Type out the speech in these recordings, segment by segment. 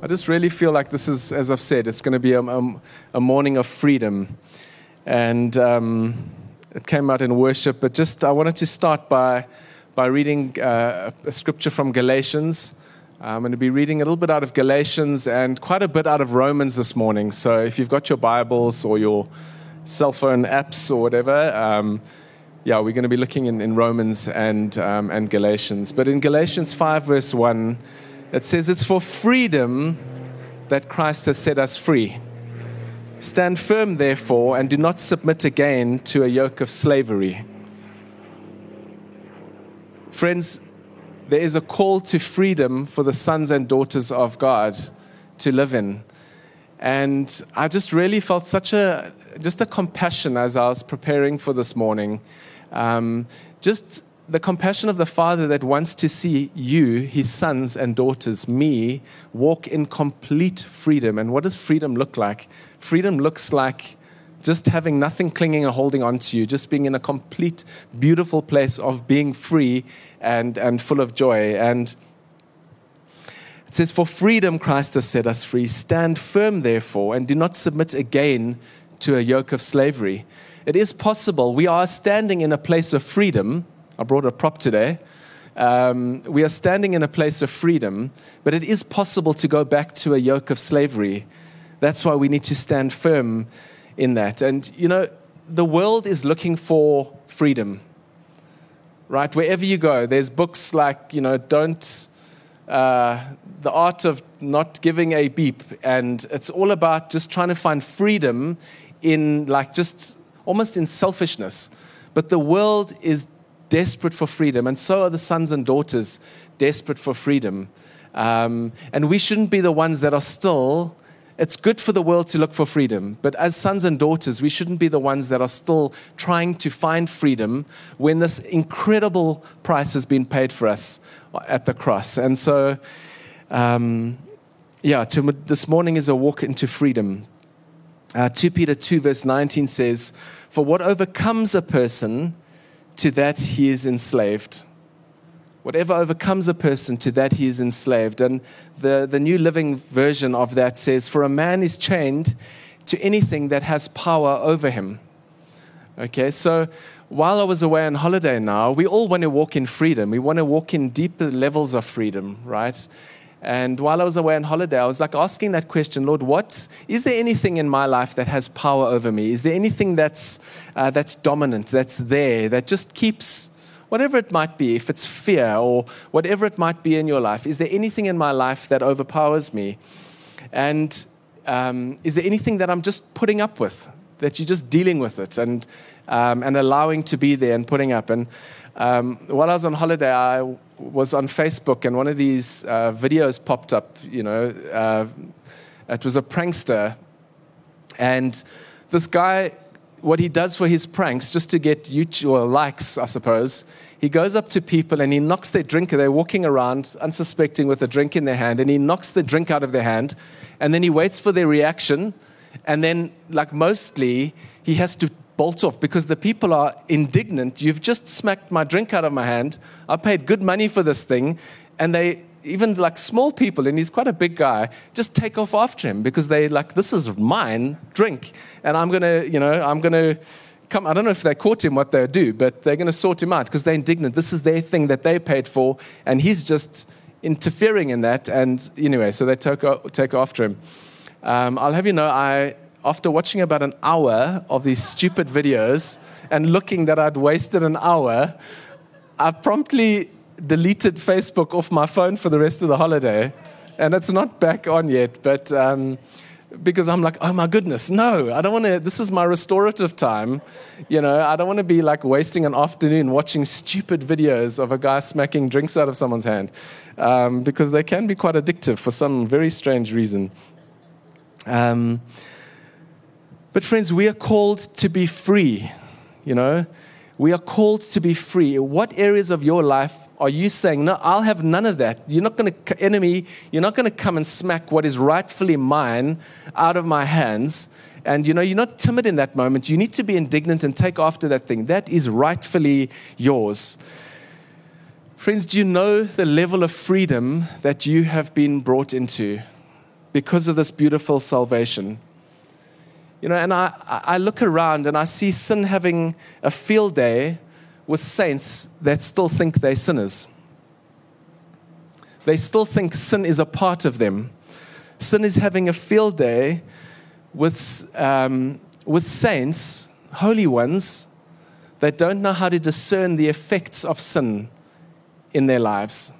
I just really feel like this is, as I've said, it's going to be a, a, a morning of freedom. And um, it came out in worship, but just I wanted to start by, by reading uh, a scripture from Galatians. I'm going to be reading a little bit out of Galatians and quite a bit out of Romans this morning. So if you've got your Bibles or your cell phone apps or whatever, um, yeah, we're going to be looking in, in Romans and, um, and Galatians. But in Galatians 5, verse 1, it says, It's for freedom that Christ has set us free. Stand firm, therefore, and do not submit again to a yoke of slavery. Friends, there is a call to freedom for the sons and daughters of God to live in. And I just really felt such a, just a compassion as I was preparing for this morning. Um, just the compassion of the Father that wants to see you, his sons and daughters, me, walk in complete freedom. And what does freedom look like? Freedom looks like just having nothing clinging and holding on to you, just being in a complete, beautiful place of being free and, and full of joy. And it says, For freedom Christ has set us free. Stand firm, therefore, and do not submit again to a yoke of slavery. It is possible. We are standing in a place of freedom I brought a prop today. Um, we are standing in a place of freedom, but it is possible to go back to a yoke of slavery. That's why we need to stand firm in that. And, you know, the world is looking for freedom, right? Wherever you go, there's books like, you know, don't, uh, the art of not giving a beep. And it's all about just trying to find freedom in, like, just almost in selfishness. But the world is desperate for freedom, and so are the sons and daughters desperate for freedom. Um, and we shouldn't be the ones that are still. It's good for the world to look for freedom, but as sons and daughters, we shouldn't be the ones that are still trying to find freedom when this incredible price has been paid for us at the cross. And so, um, yeah, to, this morning is a walk into freedom. Uh, 2 Peter 2, verse 19 says, For what overcomes a person to that he is enslaved. Whatever overcomes a person, to that he is enslaved. And the, the New Living Version of that says, For a man is chained to anything that has power over him. Okay, so while I was away on holiday now, we all want to walk in freedom. We want to walk in deeper levels of freedom, right? And while I was away on holiday, I was like asking that question, Lord, what is there anything in my life that has power over me? Is there anything that's uh, that's dominant, that's there, that just keeps whatever it might be, if it's fear or whatever it might be in your life, is there anything in my life that overpowers me? And um, is there anything that I'm just putting up with, that you're just dealing with it and um, and allowing to be there and putting up? And um, while I was on holiday, I was on Facebook and one of these uh, videos popped up. You know, uh, it was a prankster, and this guy, what he does for his pranks, just to get YouTube likes, I suppose, he goes up to people and he knocks their drink. They're walking around unsuspecting with a drink in their hand, and he knocks the drink out of their hand, and then he waits for their reaction, and then, like mostly, he has to bolt off because the people are indignant. You've just smacked my drink out of my hand. I paid good money for this thing. And they, even like small people, and he's quite a big guy, just take off after him because they like, this is mine drink. And I'm going to, you know, I'm going to come. I don't know if they caught him, what they'll do, but they're going to sort him out because they're indignant. This is their thing that they paid for. And he's just interfering in that. And anyway, so they take, take after him. Um, I'll have you know, I after watching about an hour of these stupid videos and looking that I'd wasted an hour, I promptly deleted Facebook off my phone for the rest of the holiday. And it's not back on yet, but um, because I'm like, oh my goodness, no, I don't want to. This is my restorative time. You know, I don't want to be like wasting an afternoon watching stupid videos of a guy smacking drinks out of someone's hand um, because they can be quite addictive for some very strange reason. Um, but, friends, we are called to be free. You know, we are called to be free. What areas of your life are you saying, No, I'll have none of that? You're not going to, enemy, you're not going to come and smack what is rightfully mine out of my hands. And you know, you're not timid in that moment. You need to be indignant and take after that thing. That is rightfully yours. Friends, do you know the level of freedom that you have been brought into? because of this beautiful salvation. You know, and I, I look around and I see sin having a field day with saints that still think they're sinners. They still think sin is a part of them. Sin is having a field day with, um, with saints, holy ones, that don't know how to discern the effects of sin in their lives.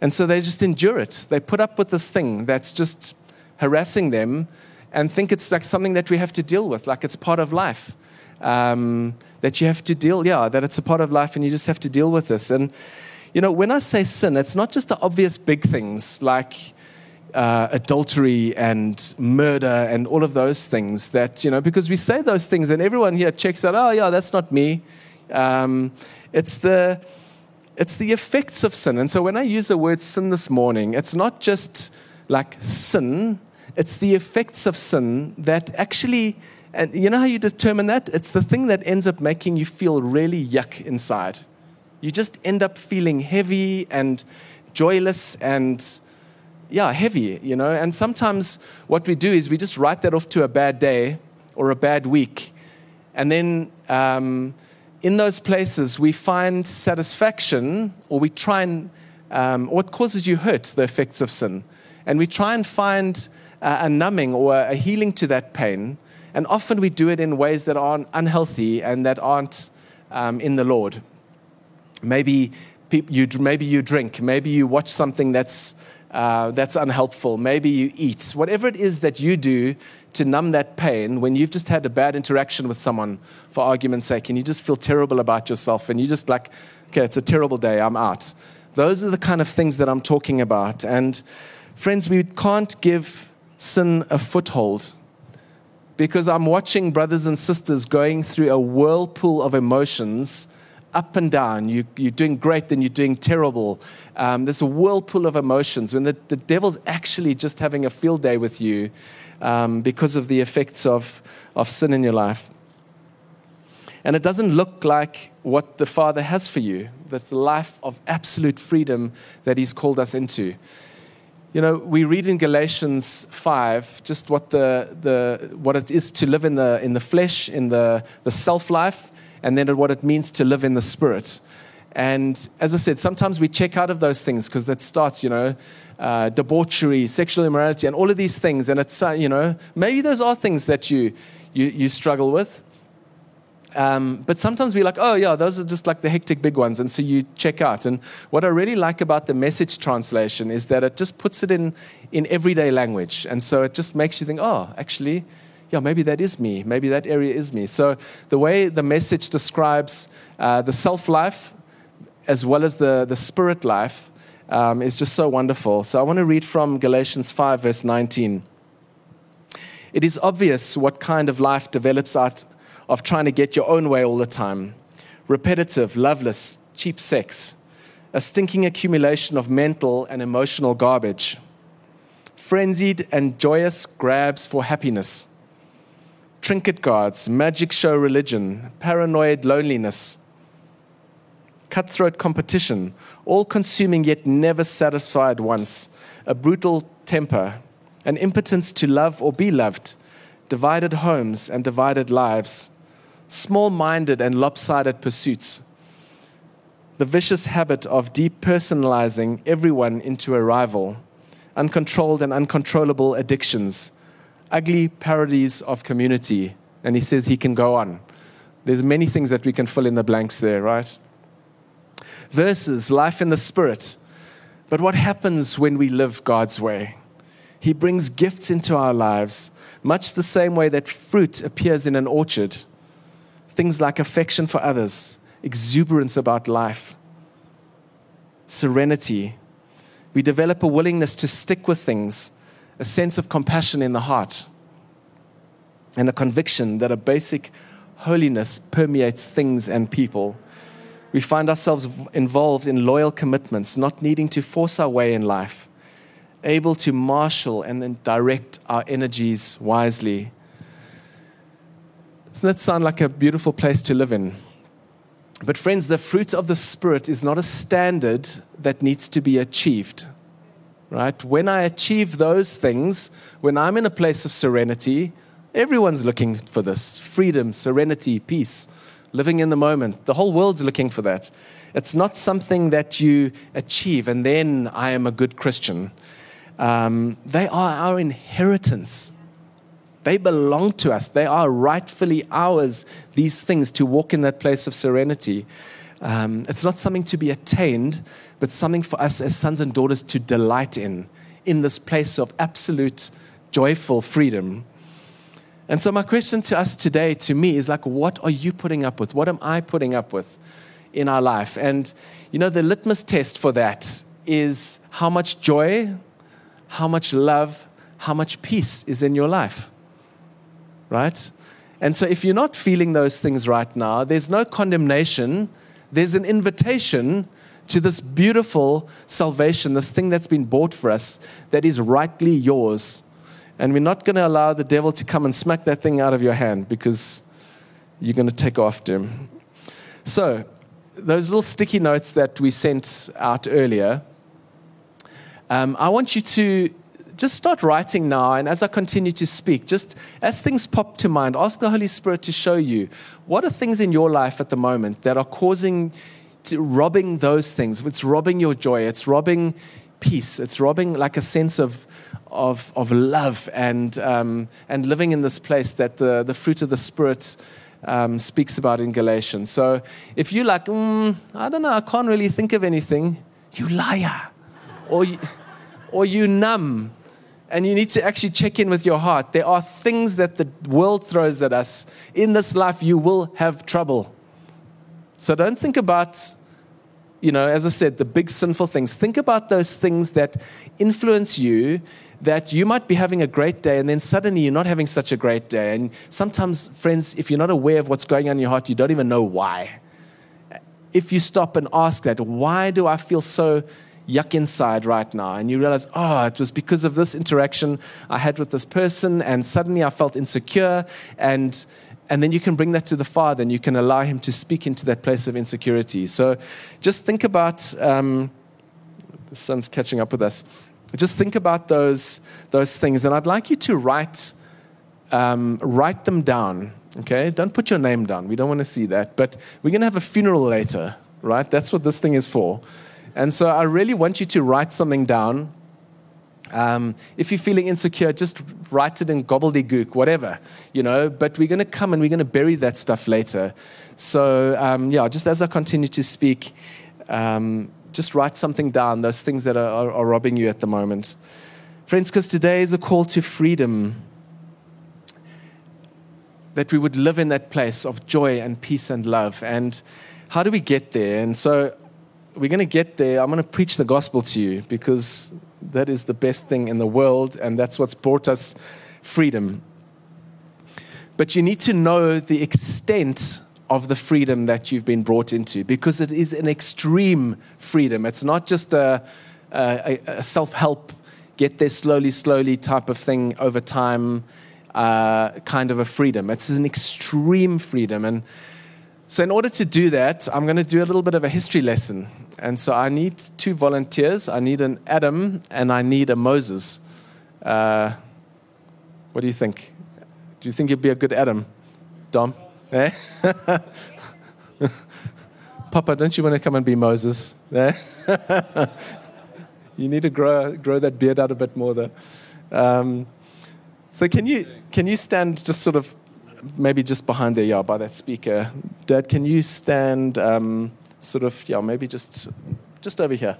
And so they just endure it. They put up with this thing that's just harassing them and think it's like something that we have to deal with, like it's part of life. Um, that you have to deal, yeah, that it's a part of life and you just have to deal with this. And, you know, when I say sin, it's not just the obvious big things like uh, adultery and murder and all of those things that, you know, because we say those things and everyone here checks out, oh, yeah, that's not me. Um, it's the it's the effects of sin. And so when I use the word sin this morning, it's not just like sin, it's the effects of sin that actually, and you know how you determine that? It's the thing that ends up making you feel really yuck inside. You just end up feeling heavy and joyless and, yeah, heavy, you know. And sometimes what we do is we just write that off to a bad day or a bad week. And then, um, in those places, we find satisfaction, or we try and, um, what causes you hurt, the effects of sin. And we try and find uh, a numbing or a healing to that pain. And often we do it in ways that aren't unhealthy and that aren't um, in the Lord. Maybe you, maybe you drink, maybe you watch something that's, uh, that's unhelpful, maybe you eat. Whatever it is that you do to numb that pain when you've just had a bad interaction with someone, for argument's sake, and you just feel terrible about yourself, and you just like, okay, it's a terrible day, I'm out. Those are the kind of things that I'm talking about. And friends, we can't give sin a foothold because I'm watching brothers and sisters going through a whirlpool of emotions up and down. You, are doing great, then you're doing terrible. Um, there's a whirlpool of emotions when the, the devil's actually just having a field day with you um, because of the effects of, of sin in your life. And it doesn't look like what the Father has for you. That's the life of absolute freedom that He's called us into. You know, we read in Galatians 5 just what, the, the, what it is to live in the, in the flesh, in the, the self life, and then what it means to live in the spirit. And as I said, sometimes we check out of those things because that starts, you know, uh, debauchery, sexual immorality, and all of these things. And it's, uh, you know, maybe those are things that you, you, you struggle with. Um, but sometimes we're like, oh, yeah, those are just like the hectic big ones. And so you check out. And what I really like about the message translation is that it just puts it in, in everyday language. And so it just makes you think, oh, actually, yeah, maybe that is me. Maybe that area is me. So the way the message describes uh, the self life as well as the, the spirit life um, is just so wonderful. So I want to read from Galatians 5, verse 19. It is obvious what kind of life develops out of trying to get your own way all the time. Repetitive, loveless, cheap sex, a stinking accumulation of mental and emotional garbage, frenzied and joyous grabs for happiness, trinket guards, magic show religion, paranoid loneliness. Cutthroat competition, all consuming yet never satisfied once, a brutal temper, an impotence to love or be loved, divided homes and divided lives, small minded and lopsided pursuits, the vicious habit of depersonalizing everyone into a rival, uncontrolled and uncontrollable addictions, ugly parodies of community. And he says he can go on. There's many things that we can fill in the blanks there, right? verses, life in the Spirit. But what happens when we live God's way? He brings gifts into our lives, much the same way that fruit appears in an orchard. Things like affection for others, exuberance about life, serenity. We develop a willingness to stick with things, a sense of compassion in the heart, and a conviction that a basic holiness permeates things and people. We find ourselves involved in loyal commitments, not needing to force our way in life, able to marshal and then direct our energies wisely. Doesn't that sound like a beautiful place to live in? But, friends, the fruit of the Spirit is not a standard that needs to be achieved. right? When I achieve those things, when I'm in a place of serenity, everyone's looking for this freedom, serenity, peace, living in the moment. The whole world's looking for that. It's not something that you achieve and then I am a good Christian. Um, they are our inheritance. They belong to us. They are rightfully ours, these things, to walk in that place of serenity. Um, it's not something to be attained, but something for us as sons and daughters to delight in, in this place of absolute joyful freedom. And so, my question to us today, to me, is like, what are you putting up with? What am I putting up with in our life? And, you know, the litmus test for that is how much joy, how much love, how much peace is in your life. Right? And so, if you're not feeling those things right now, there's no condemnation, there's an invitation to this beautiful salvation, this thing that's been bought for us that is rightly yours. And we're not going to allow the devil to come and smack that thing out of your hand because you're going to take after him. So, those little sticky notes that we sent out earlier, um, I want you to just start writing now. And as I continue to speak, just as things pop to mind, ask the Holy Spirit to show you what are things in your life at the moment that are causing, to, robbing those things. It's robbing your joy. It's robbing peace. It's robbing like a sense of, of, of love and, um, and living in this place that the, the fruit of the Spirit um, speaks about in Galatians. So if you're like, mm, I don't know, I can't really think of anything, you liar. Or you, or you numb and you need to actually check in with your heart. There are things that the world throws at us. In this life, you will have trouble. So don't think about, you know, as I said, the big sinful things. Think about those things that influence you, that you might be having a great day, and then suddenly you're not having such a great day. And sometimes, friends, if you're not aware of what's going on in your heart, you don't even know why. If you stop and ask that, why do I feel so yuck inside right now. And you realize, oh, it was because of this interaction I had with this person, and suddenly I felt insecure. And, and then you can bring that to the Father and you can allow Him to speak into that place of insecurity. So just think about, um, the sun's catching up with us. Just think about those, those things. And I'd like you to write, um, write them down. Okay? Don't put your name down. We don't want to see that. But we're going to have a funeral later, right? That's what this thing is for. And so I really want you to write something down. Um, if you're feeling insecure, just write it in gobbledygook, whatever, you know. But we're going to come and we're going to bury that stuff later. So, um, yeah, just as I continue to speak, um, just write something down, those things that are, are, are robbing you at the moment. Friends, because today is a call to freedom. That we would live in that place of joy and peace and love. And how do we get there? And so we're going to get there. I'm going to preach the gospel to you because that is the best thing in the world, and that's what's brought us freedom. But you need to know the extent of the freedom that you've been brought into because it is an extreme freedom. It's not just a, a, a self help, get there slowly, slowly type of thing over time uh, kind of a freedom. It's an extreme freedom. And so, in order to do that, I'm going to do a little bit of a history lesson. And so, I need two volunteers. I need an Adam and I need a Moses. Uh, what do you think? Do you think you'd be a good Adam, Dom? Eh? Papa, don't you want to come and be Moses? Eh? you need to grow, grow that beard out a bit more, though. Um, so, can you, can you stand just sort of maybe just behind there, yeah, by that speaker. Dad, can you stand um, sort of, yeah, maybe just, just over here.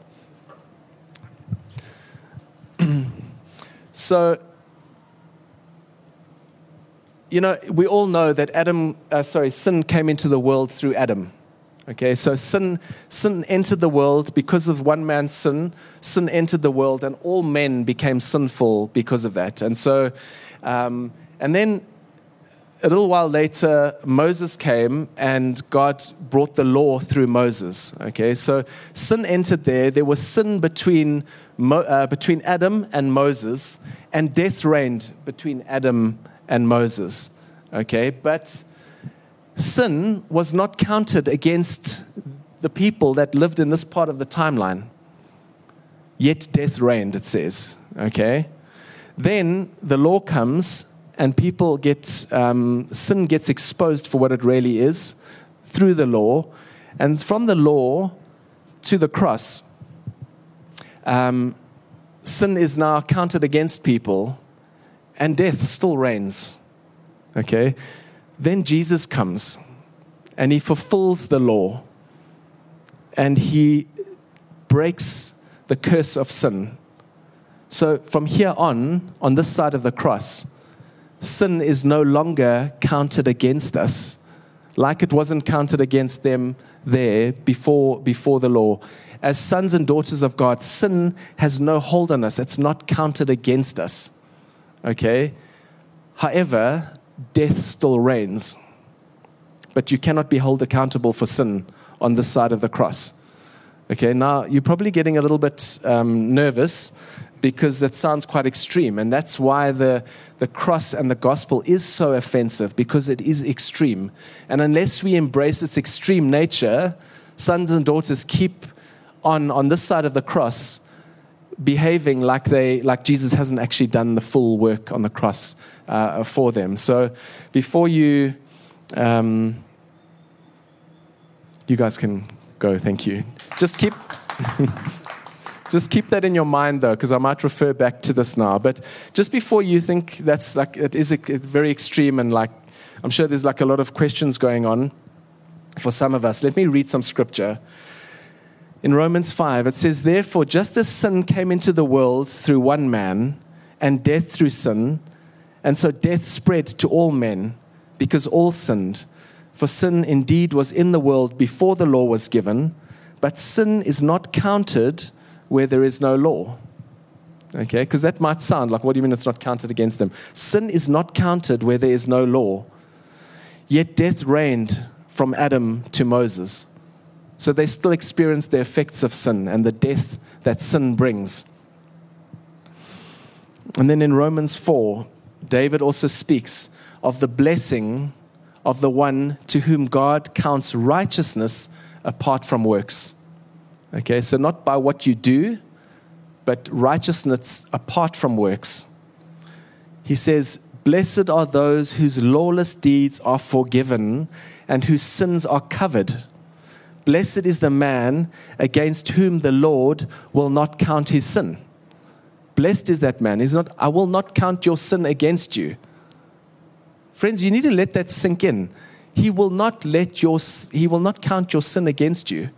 so, you know, we all know that Adam, uh, sorry, sin came into the world through Adam. Okay, so sin, sin entered the world because of one man's sin. Sin entered the world, and all men became sinful because of that. And so, um, and then a little while later, Moses came and God brought the law through Moses. Okay, so sin entered there. There was sin between, uh, between Adam and Moses, and death reigned between Adam and Moses. Okay, but sin was not counted against the people that lived in this part of the timeline. yet death reigned, it says. Okay? Then the law comes and people get, um, sin gets exposed for what it really is through the law. And from the law to the cross, um, sin is now counted against people and death still reigns. Okay? Then Jesus comes and he fulfills the law and he breaks the curse of sin. So from here on, on this side of the cross, sin is no longer counted against us like it wasn't counted against them there before, before the law. As sons and daughters of God, sin has no hold on us, it's not counted against us. Okay? However, death still reigns. But you cannot be held accountable for sin on this side of the cross. Okay, now you're probably getting a little bit um, nervous because it sounds quite extreme. And that's why the, the cross and the gospel is so offensive because it is extreme. And unless we embrace its extreme nature, sons and daughters keep on, on this side of the cross behaving like, they, like Jesus hasn't actually done the full work on the cross uh, for them. So before you, um, you guys can go, thank you. Just keep. just keep that in your mind though because i might refer back to this now but just before you think that's like it is very extreme and like i'm sure there's like a lot of questions going on for some of us let me read some scripture in Romans 5, it says, Therefore, just as sin came into the world through one man, and death through sin, and so death spread to all men, because all sinned. For sin indeed was in the world before the law was given, but sin is not counted where there is no law. Okay, because that might sound like, what do you mean it's not counted against them? Sin is not counted where there is no law. Yet death reigned from Adam to Moses. So they still experience the effects of sin and the death that sin brings. And then in Romans 4, David also speaks of the blessing of the one to whom God counts righteousness apart from works. Okay, so not by what you do, but righteousness apart from works. He says, Blessed are those whose lawless deeds are forgiven and whose sins are covered. Blessed is the man against whom the Lord will not count his sin. Blessed is that man. He's not, I will not count your sin against you. Friends, you need to let that sink in. He will not let your he will not count your sin against you.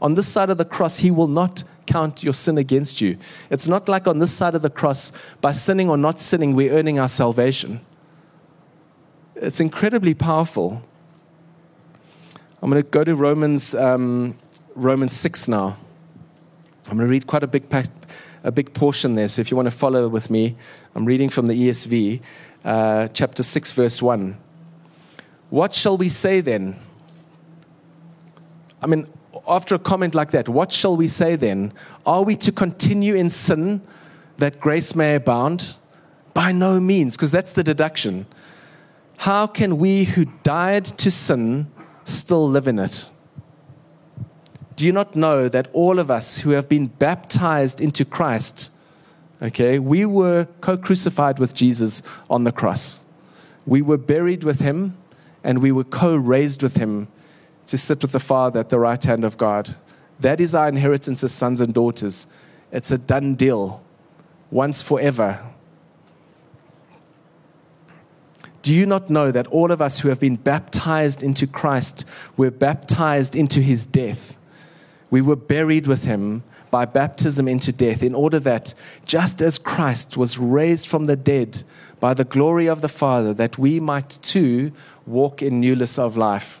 On this side of the cross, he will not count your sin against you. It's not like on this side of the cross, by sinning or not sinning, we're earning our salvation. It's incredibly powerful. I'm going to go to Romans, um, Romans 6 now. I'm going to read quite a big, a big portion there. So if you want to follow with me, I'm reading from the ESV, uh, chapter 6, verse 1. What shall we say then? I mean, after a comment like that, what shall we say then? Are we to continue in sin that grace may abound? By no means, because that's the deduction. How can we who died to sin still live in it. Do you not know that all of us who have been baptized into Christ, okay, we were co crucified with Jesus on the cross? We were buried with him and we were co raised with him to sit with the Father at the right hand of God. That is our inheritance as sons and daughters. It's a done deal, once forever. Do you not know that all of us who have been baptized into Christ were baptized into his death? We were buried with him by baptism into death, in order that, just as Christ was raised from the dead by the glory of the Father, that we might too walk in newness of life.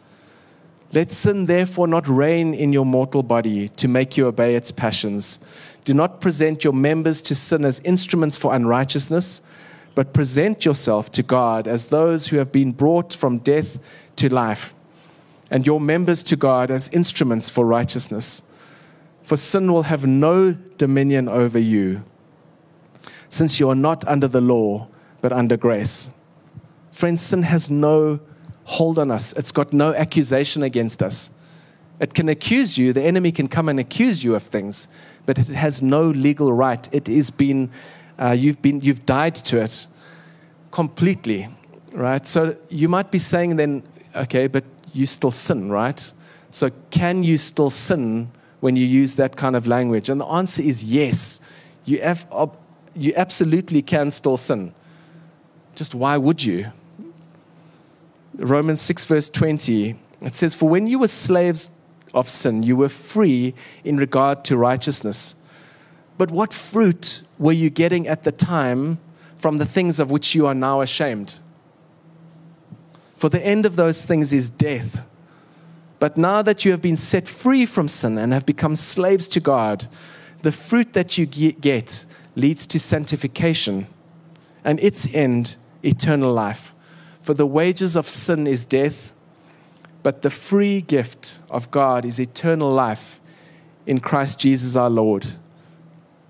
Let sin therefore not reign in your mortal body to make you obey its passions. Do not present your members to sin as instruments for unrighteousness, but present yourself to God as those who have been brought from death to life, and your members to God as instruments for righteousness. For sin will have no dominion over you since you are not under the law, but under grace. Friends, sin has no hold on us, it's got no accusation against us. It can accuse you, the enemy can come and accuse you of things, but it has no legal right. It is been, uh, you've, been, you've died to it completely, right? So you might be saying then, okay, but you still sin, right? So can you still sin when you use that kind of language? And the answer is yes. You have you absolutely can still sin. Just why would you? Romans 6, verse 20, it says, For when you were slaves of sin, you were free in regard to righteousness. But what fruit were you getting at the time from the things of which you are now ashamed? For the end of those things is death. But now that you have been set free from sin and have become slaves to God, the fruit that you get leads to sanctification, and its end, eternal life. For the wages of sin is death, but the free gift of God is eternal life in Christ Jesus our Lord.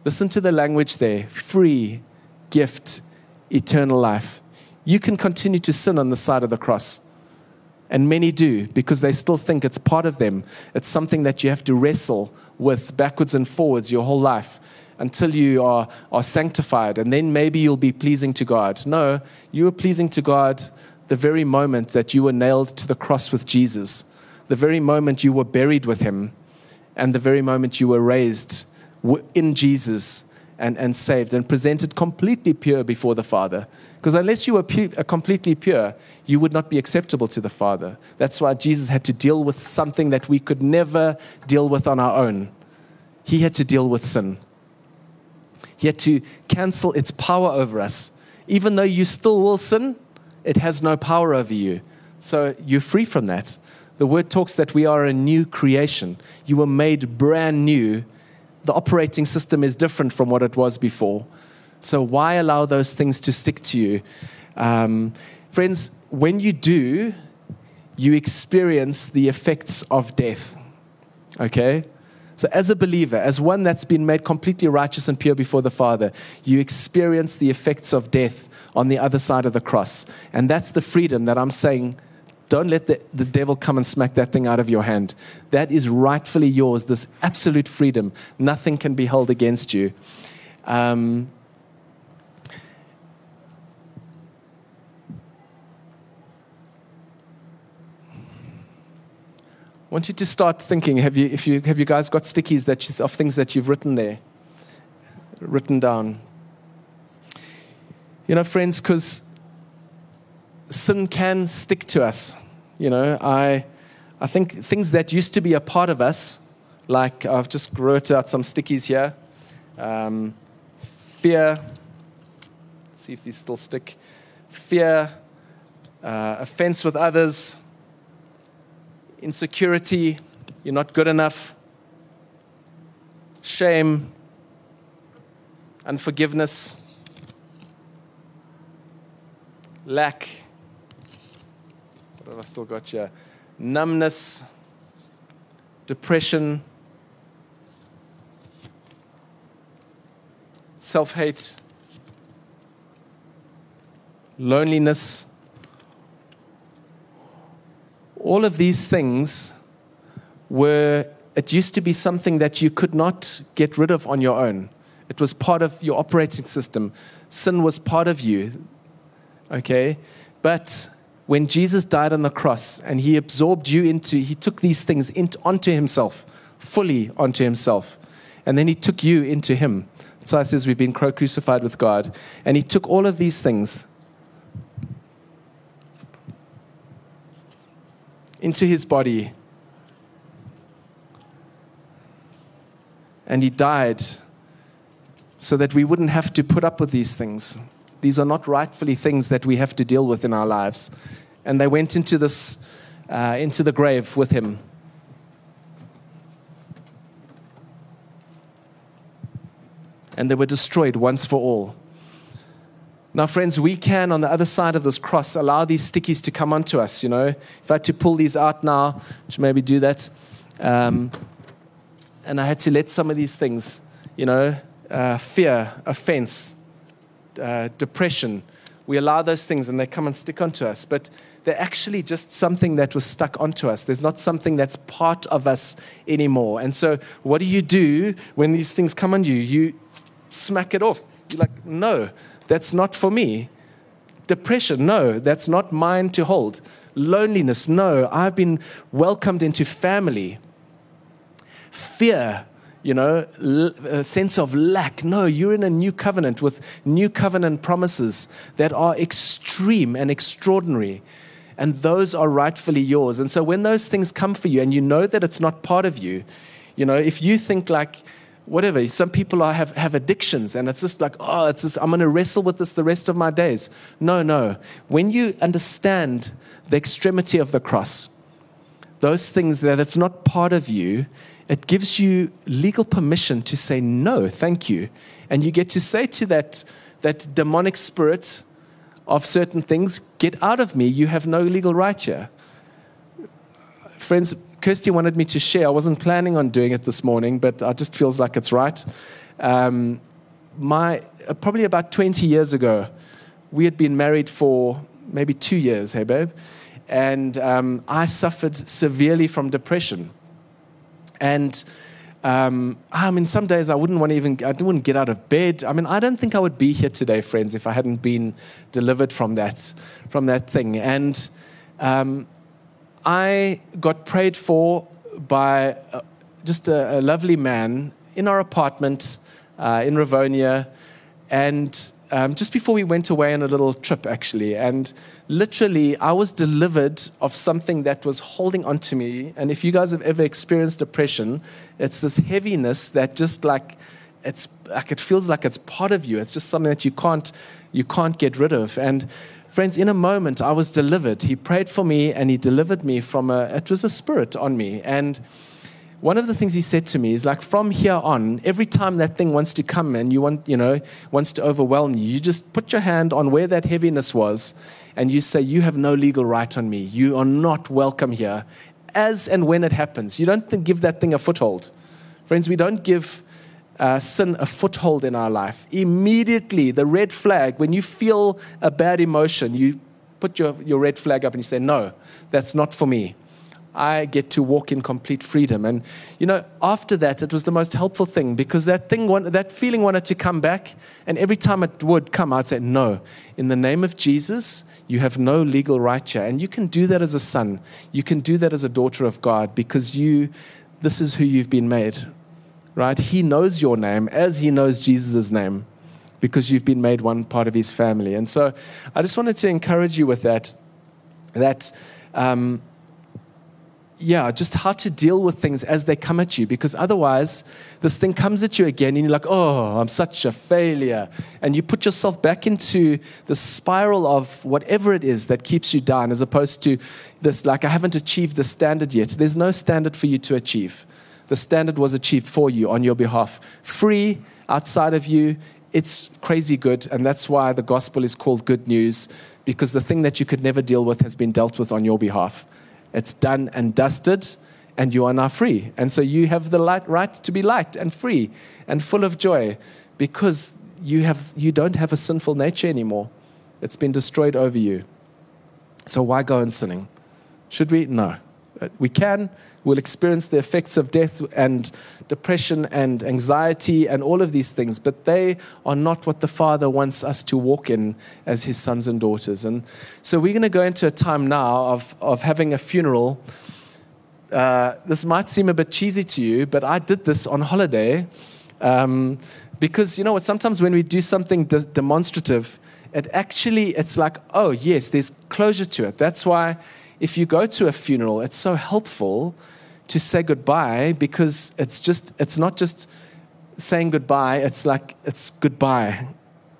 Listen to the language there free gift, eternal life. You can continue to sin on the side of the cross. And many do because they still think it's part of them. It's something that you have to wrestle with backwards and forwards your whole life until you are, are sanctified, and then maybe you'll be pleasing to God. No, you were pleasing to God the very moment that you were nailed to the cross with Jesus, the very moment you were buried with him, and the very moment you were raised in Jesus and, and saved and presented completely pure before the Father. Because unless you were pu- uh, completely pure, you would not be acceptable to the Father. That's why Jesus had to deal with something that we could never deal with on our own. He had to deal with sin. Had to cancel its power over us. Even though you still will sin, it has no power over you. So you're free from that. The word talks that we are a new creation. You were made brand new. The operating system is different from what it was before. So why allow those things to stick to you? Um, friends, when you do, you experience the effects of death. Okay? So, as a believer, as one that's been made completely righteous and pure before the Father, you experience the effects of death on the other side of the cross. And that's the freedom that I'm saying. Don't let the, the devil come and smack that thing out of your hand. That is rightfully yours, this absolute freedom. Nothing can be held against you. Um, I want you to start thinking have you, if you, have you guys got stickies that you, of things that you've written there? Written down. You know, friends, because sin can stick to us. You know, I, I think things that used to be a part of us, like I've just wrote out some stickies here um, fear, see if these still stick, fear, uh, offense with others insecurity, you're not good enough, shame, unforgiveness, lack. What have I still got here? Numbness, depression, self hate, loneliness all of these things were, it used to be something that you could not get rid of on your own. It was part of your operating system. Sin was part of you. Okay? But when Jesus died on the cross and he absorbed you into, he took these things into, onto himself, fully onto himself. And then he took you into him. So it says we've been crucified with God. And he took all of these things into his body. And he died so that we wouldn't have to put up with these things. These are not rightfully things that we have to deal with in our lives. And they went into this, uh, into the grave with him. And they were destroyed once for all. Now, friends, we can, on the other side of this cross, allow these stickies to come onto us. You know, if I had to pull these out now, I should maybe do that. Um, and I had to let some of these things, you know, uh, fear, offense, uh, depression. We allow those things and they come and stick onto us. But they're actually just something that was stuck onto us. There's not something that's part of us anymore. And so, what do you do when these things come on you? You smack it off. You're like, no, that's not for me. Depression, no, that's not mine to hold. Loneliness, no, I've been welcomed into family. Fear, you know, a sense of lack. No, you're in a new covenant with new covenant promises that are extreme and extraordinary. And those are rightfully yours. And so when those things come for you and you know that it's not part of you, you know, if you think like, whatever, some people are, have, have addictions and it's just like, oh, it's just, I'm going to wrestle with this the rest of my days. No, no. When you understand the extremity of the cross, those things that it's not part of you, it gives you legal permission to say no, thank you. And you get to say to that, that demonic spirit of certain things, get out of me, you have no legal right here. Friends, Kirsty wanted me to share. I wasn't planning on doing it this morning, but it just feels like it's right. Um, my, uh, probably about 20 years ago, we had been married for maybe two years, hey, babe? And um, I suffered severely from depression. And um, I mean, some days I wouldn't want to even, I wouldn't get out of bed. I mean, I don't think I would be here today, friends, if I hadn't been delivered from that, from that thing. And um, I got prayed for by uh, just a, a, lovely man in our apartment uh, in Rivonia. And um, just before we went away on a little trip, actually. And literally, I was delivered of something that was holding on to me. And if you guys have ever experienced depression, it's this heaviness that just like, it's like it feels like it's part of you. It's just something that you can't, you can't get rid of. And friends, in a moment, I was delivered. He prayed for me and he delivered me from a, it was a spirit on me. And one of the things he said to me is like from here on every time that thing wants to come and you want you know wants to overwhelm you you just put your hand on where that heaviness was and you say you have no legal right on me you are not welcome here as and when it happens you don't give that thing a foothold friends we don't give uh, sin a foothold in our life immediately the red flag when you feel a bad emotion you put your, your red flag up and you say no that's not for me I get to walk in complete freedom. And, you know, after that, it was the most helpful thing because that thing, that feeling wanted to come back. And every time it would come, I'd say, no, in the name of Jesus, you have no legal right here. And you can do that as a son. You can do that as a daughter of God because you, this is who you've been made, right? He knows your name as he knows Jesus' name because you've been made one part of his family. And so I just wanted to encourage you with that, that, um, yeah, just how to deal with things as they come at you. Because otherwise, this thing comes at you again, and you're like, oh, I'm such a failure. And you put yourself back into the spiral of whatever it is that keeps you down, as opposed to this, like, I haven't achieved the standard yet. There's no standard for you to achieve. The standard was achieved for you on your behalf. Free, outside of you, it's crazy good. And that's why the gospel is called good news, because the thing that you could never deal with has been dealt with on your behalf. It's done and dusted, and you are now free. And so you have the light, right to be light and free and full of joy because you, have, you don't have a sinful nature anymore. It's been destroyed over you. So why go on sinning? Should we? No. Uh, we can. We'll experience the effects of death and depression and anxiety and all of these things, but they are not what the Father wants us to walk in as His sons and daughters. And so we're going to go into a time now of, of having a funeral. Uh, this might seem a bit cheesy to you, but I did this on holiday. Um, Because you know what? Sometimes when we do something de- demonstrative, it actually it's like, oh yes, there's closure to it. That's why if you go to a funeral, it's so helpful to say goodbye because it's just it's not just saying goodbye. It's like it's goodbye.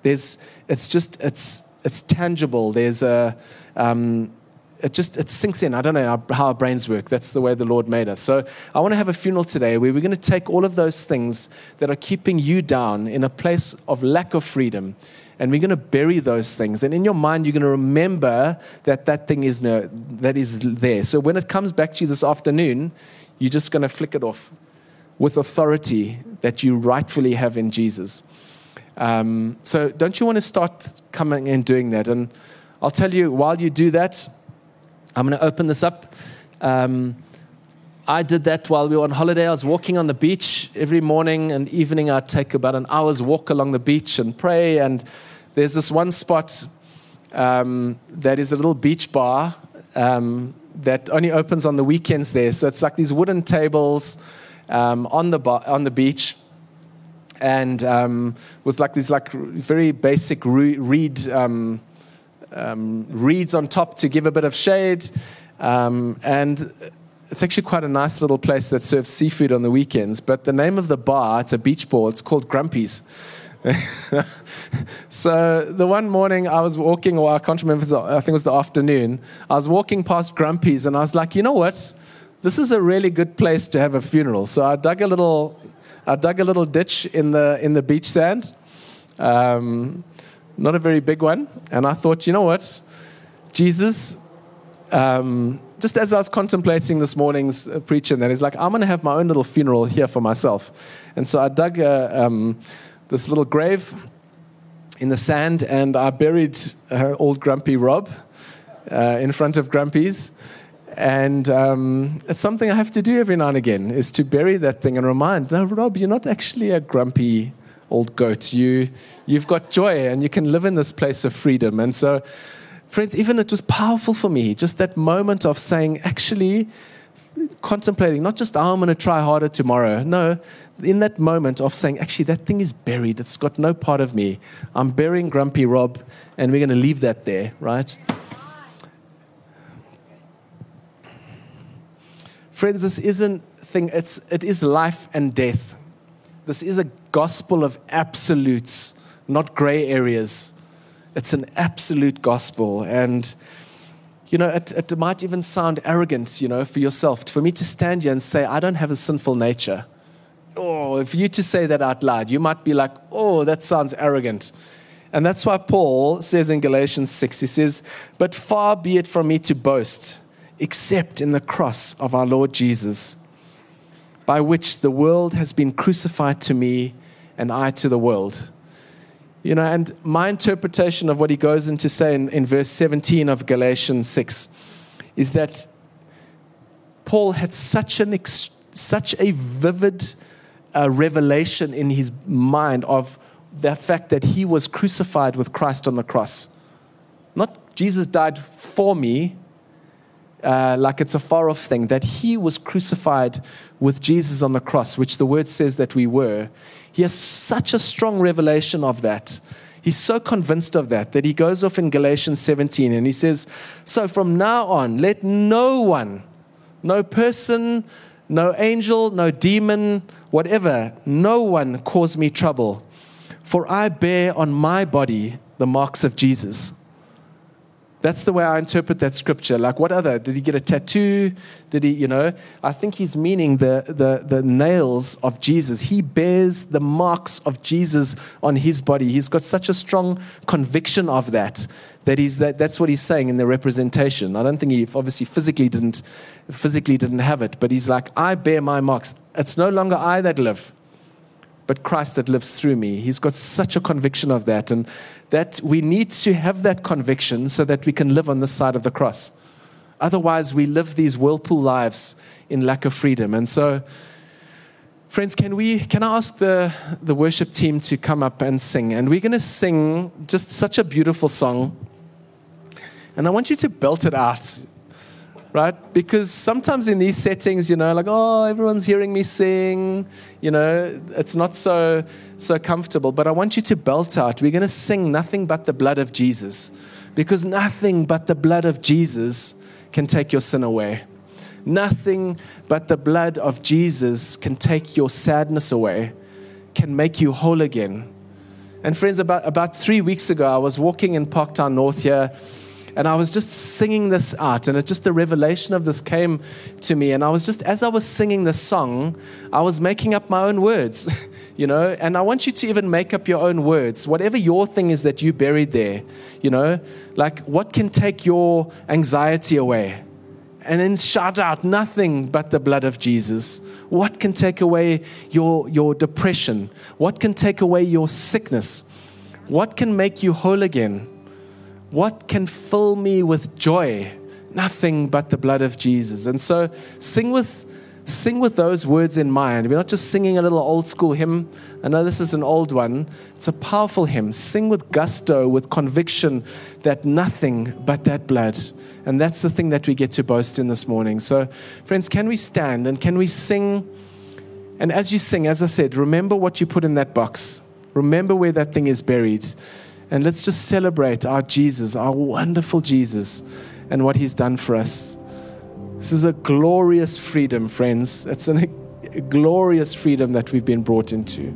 There's it's just it's it's tangible. There's a um, it just it sinks in. I don't know how, how, our brains work. That's the way the Lord made us. So I want to have a funeral today where we're going to take all of those things that are keeping you down in a place of lack of freedom, and we're going to bury those things. And in your mind, you're going to remember that that thing is no, that is there. So when it comes back to you this afternoon, you're just going to flick it off with authority that you rightfully have in Jesus. Um, so don't you want to start coming and doing that? And I'll tell you, while you do that, I'm going to open this up. Um, I did that while we were on holiday. I was walking on the beach every morning and evening. I'd take about an hour's walk along the beach and pray. And there's this one spot um, that is a little beach bar um, that only opens on the weekends there. So it's like these wooden tables um, on the bar, on the beach, and um, with like these like very basic reed um, um, reeds on top to give a bit of shade. And it's actually quite a nice little place that serves seafood on the weekends. But the name of the bar, it's a beach bar, it's called Grumpy's. so the one morning I was walking, or I can't remember, I think it was the afternoon, I was walking past Grumpy's and I was like, you know what? This is a really good place to have a funeral. So I dug a little, I dug a little ditch in the, in the beach sand. Um, not a very big one. And I thought, you know what? Jesus, um, just as I was contemplating this morning's uh, preaching, that he's like, I'm going to have my own little funeral here for myself. And so I dug a, um, this little grave in the sand and I buried her old grumpy Rob uh, in front of Grumpy's. And um, it's something I have to do every now and again is to bury that thing and remind, no, Rob, you're not actually a grumpy old goat. You, you've got joy and you can live in this place of freedom. And so, friends, even it was powerful for me, just that moment of saying, actually, contemplating, not just, oh, I'm going to try harder tomorrow. No, in that moment of saying, actually, that thing is buried. It's got no part of me. I'm burying Grumpy Rob, and we're going to leave that there, right? Friends, this isn't thing, it's, it is life and death. This is a gospel of absolutes, not gray areas. It's an absolute gospel. And, you know, it, it might even sound arrogant, you know, for yourself, for me to stand here and say, I don't have a sinful nature. Oh, if you to say that out loud, you might be like, oh, that sounds arrogant. And that's why Paul says in Galatians 6, he says, But far be it from me to boast, except in the cross of our Lord Jesus by which the world has been crucified to me and I to the world. You know, and my interpretation of what he goes into say in, in verse 17 of Galatians 6 is that Paul had such, an ex, such a vivid uh, revelation in his mind of the fact that he was crucified with Christ on the cross. Not Jesus died for me, uh, like it's a far off thing, that he was crucified with Jesus on the cross, which the word says that we were. He has such a strong revelation of that. He's so convinced of that that he goes off in Galatians 17 and he says, So from now on, let no one, no person, no angel, no demon, whatever, no one cause me trouble. For I bear on my body the marks of Jesus. That's the way I interpret that scripture. Like, what other? Did he get a tattoo? Did he, you know? I think he's meaning the, the, the nails of Jesus. He bears the marks of Jesus on his body. He's got such a strong conviction of that that he's that, that's what he's saying in the representation. I don't think he obviously physically didn't physically didn't have it, but he's like, I bear my marks. It's no longer I that live, but Christ that lives through me. He's got such a conviction of that. And that we need to have that conviction so that we can live on this side of the cross. Otherwise, we live these whirlpool lives in lack of freedom. And so, friends, can we can I ask the, the worship team to come up and sing? And we're going to sing just such a beautiful song. And I want you to belt it out. Right? Because sometimes in these settings, you know, like, oh, everyone's hearing me sing, you know, it's not so so comfortable. But I want you to belt out. We're going to sing nothing but the blood of Jesus, because nothing but the blood of Jesus can take your sin away. Nothing but the blood of Jesus can take your sadness away, can make you whole again. And friends, about, about three weeks ago, I was walking in Parktown North here and I was just singing this out, and it just the revelation of this came to me. And I was just, as I was singing this song, I was making up my own words, you know. And I want you to even make up your own words, whatever your thing is that you buried there, you know, like what can take your anxiety away? And then shout out nothing but the blood of Jesus. What can take away your, your depression? What can take away your sickness? What can make you whole again? What can fill me with joy? Nothing but the blood of Jesus. And so sing with sing with those words in mind. We're not just singing a little old school hymn. I know this is an old one. It's a powerful hymn. Sing with gusto, with conviction that nothing but that blood. And that's the thing that we get to boast in this morning. So, friends, can we stand and can we sing? And as you sing, as I said, remember what you put in that box. Remember where that thing is buried. And let's just celebrate our Jesus, our wonderful Jesus, and what he's done for us. This is a glorious freedom, friends. It's an, a glorious freedom that we've been brought into.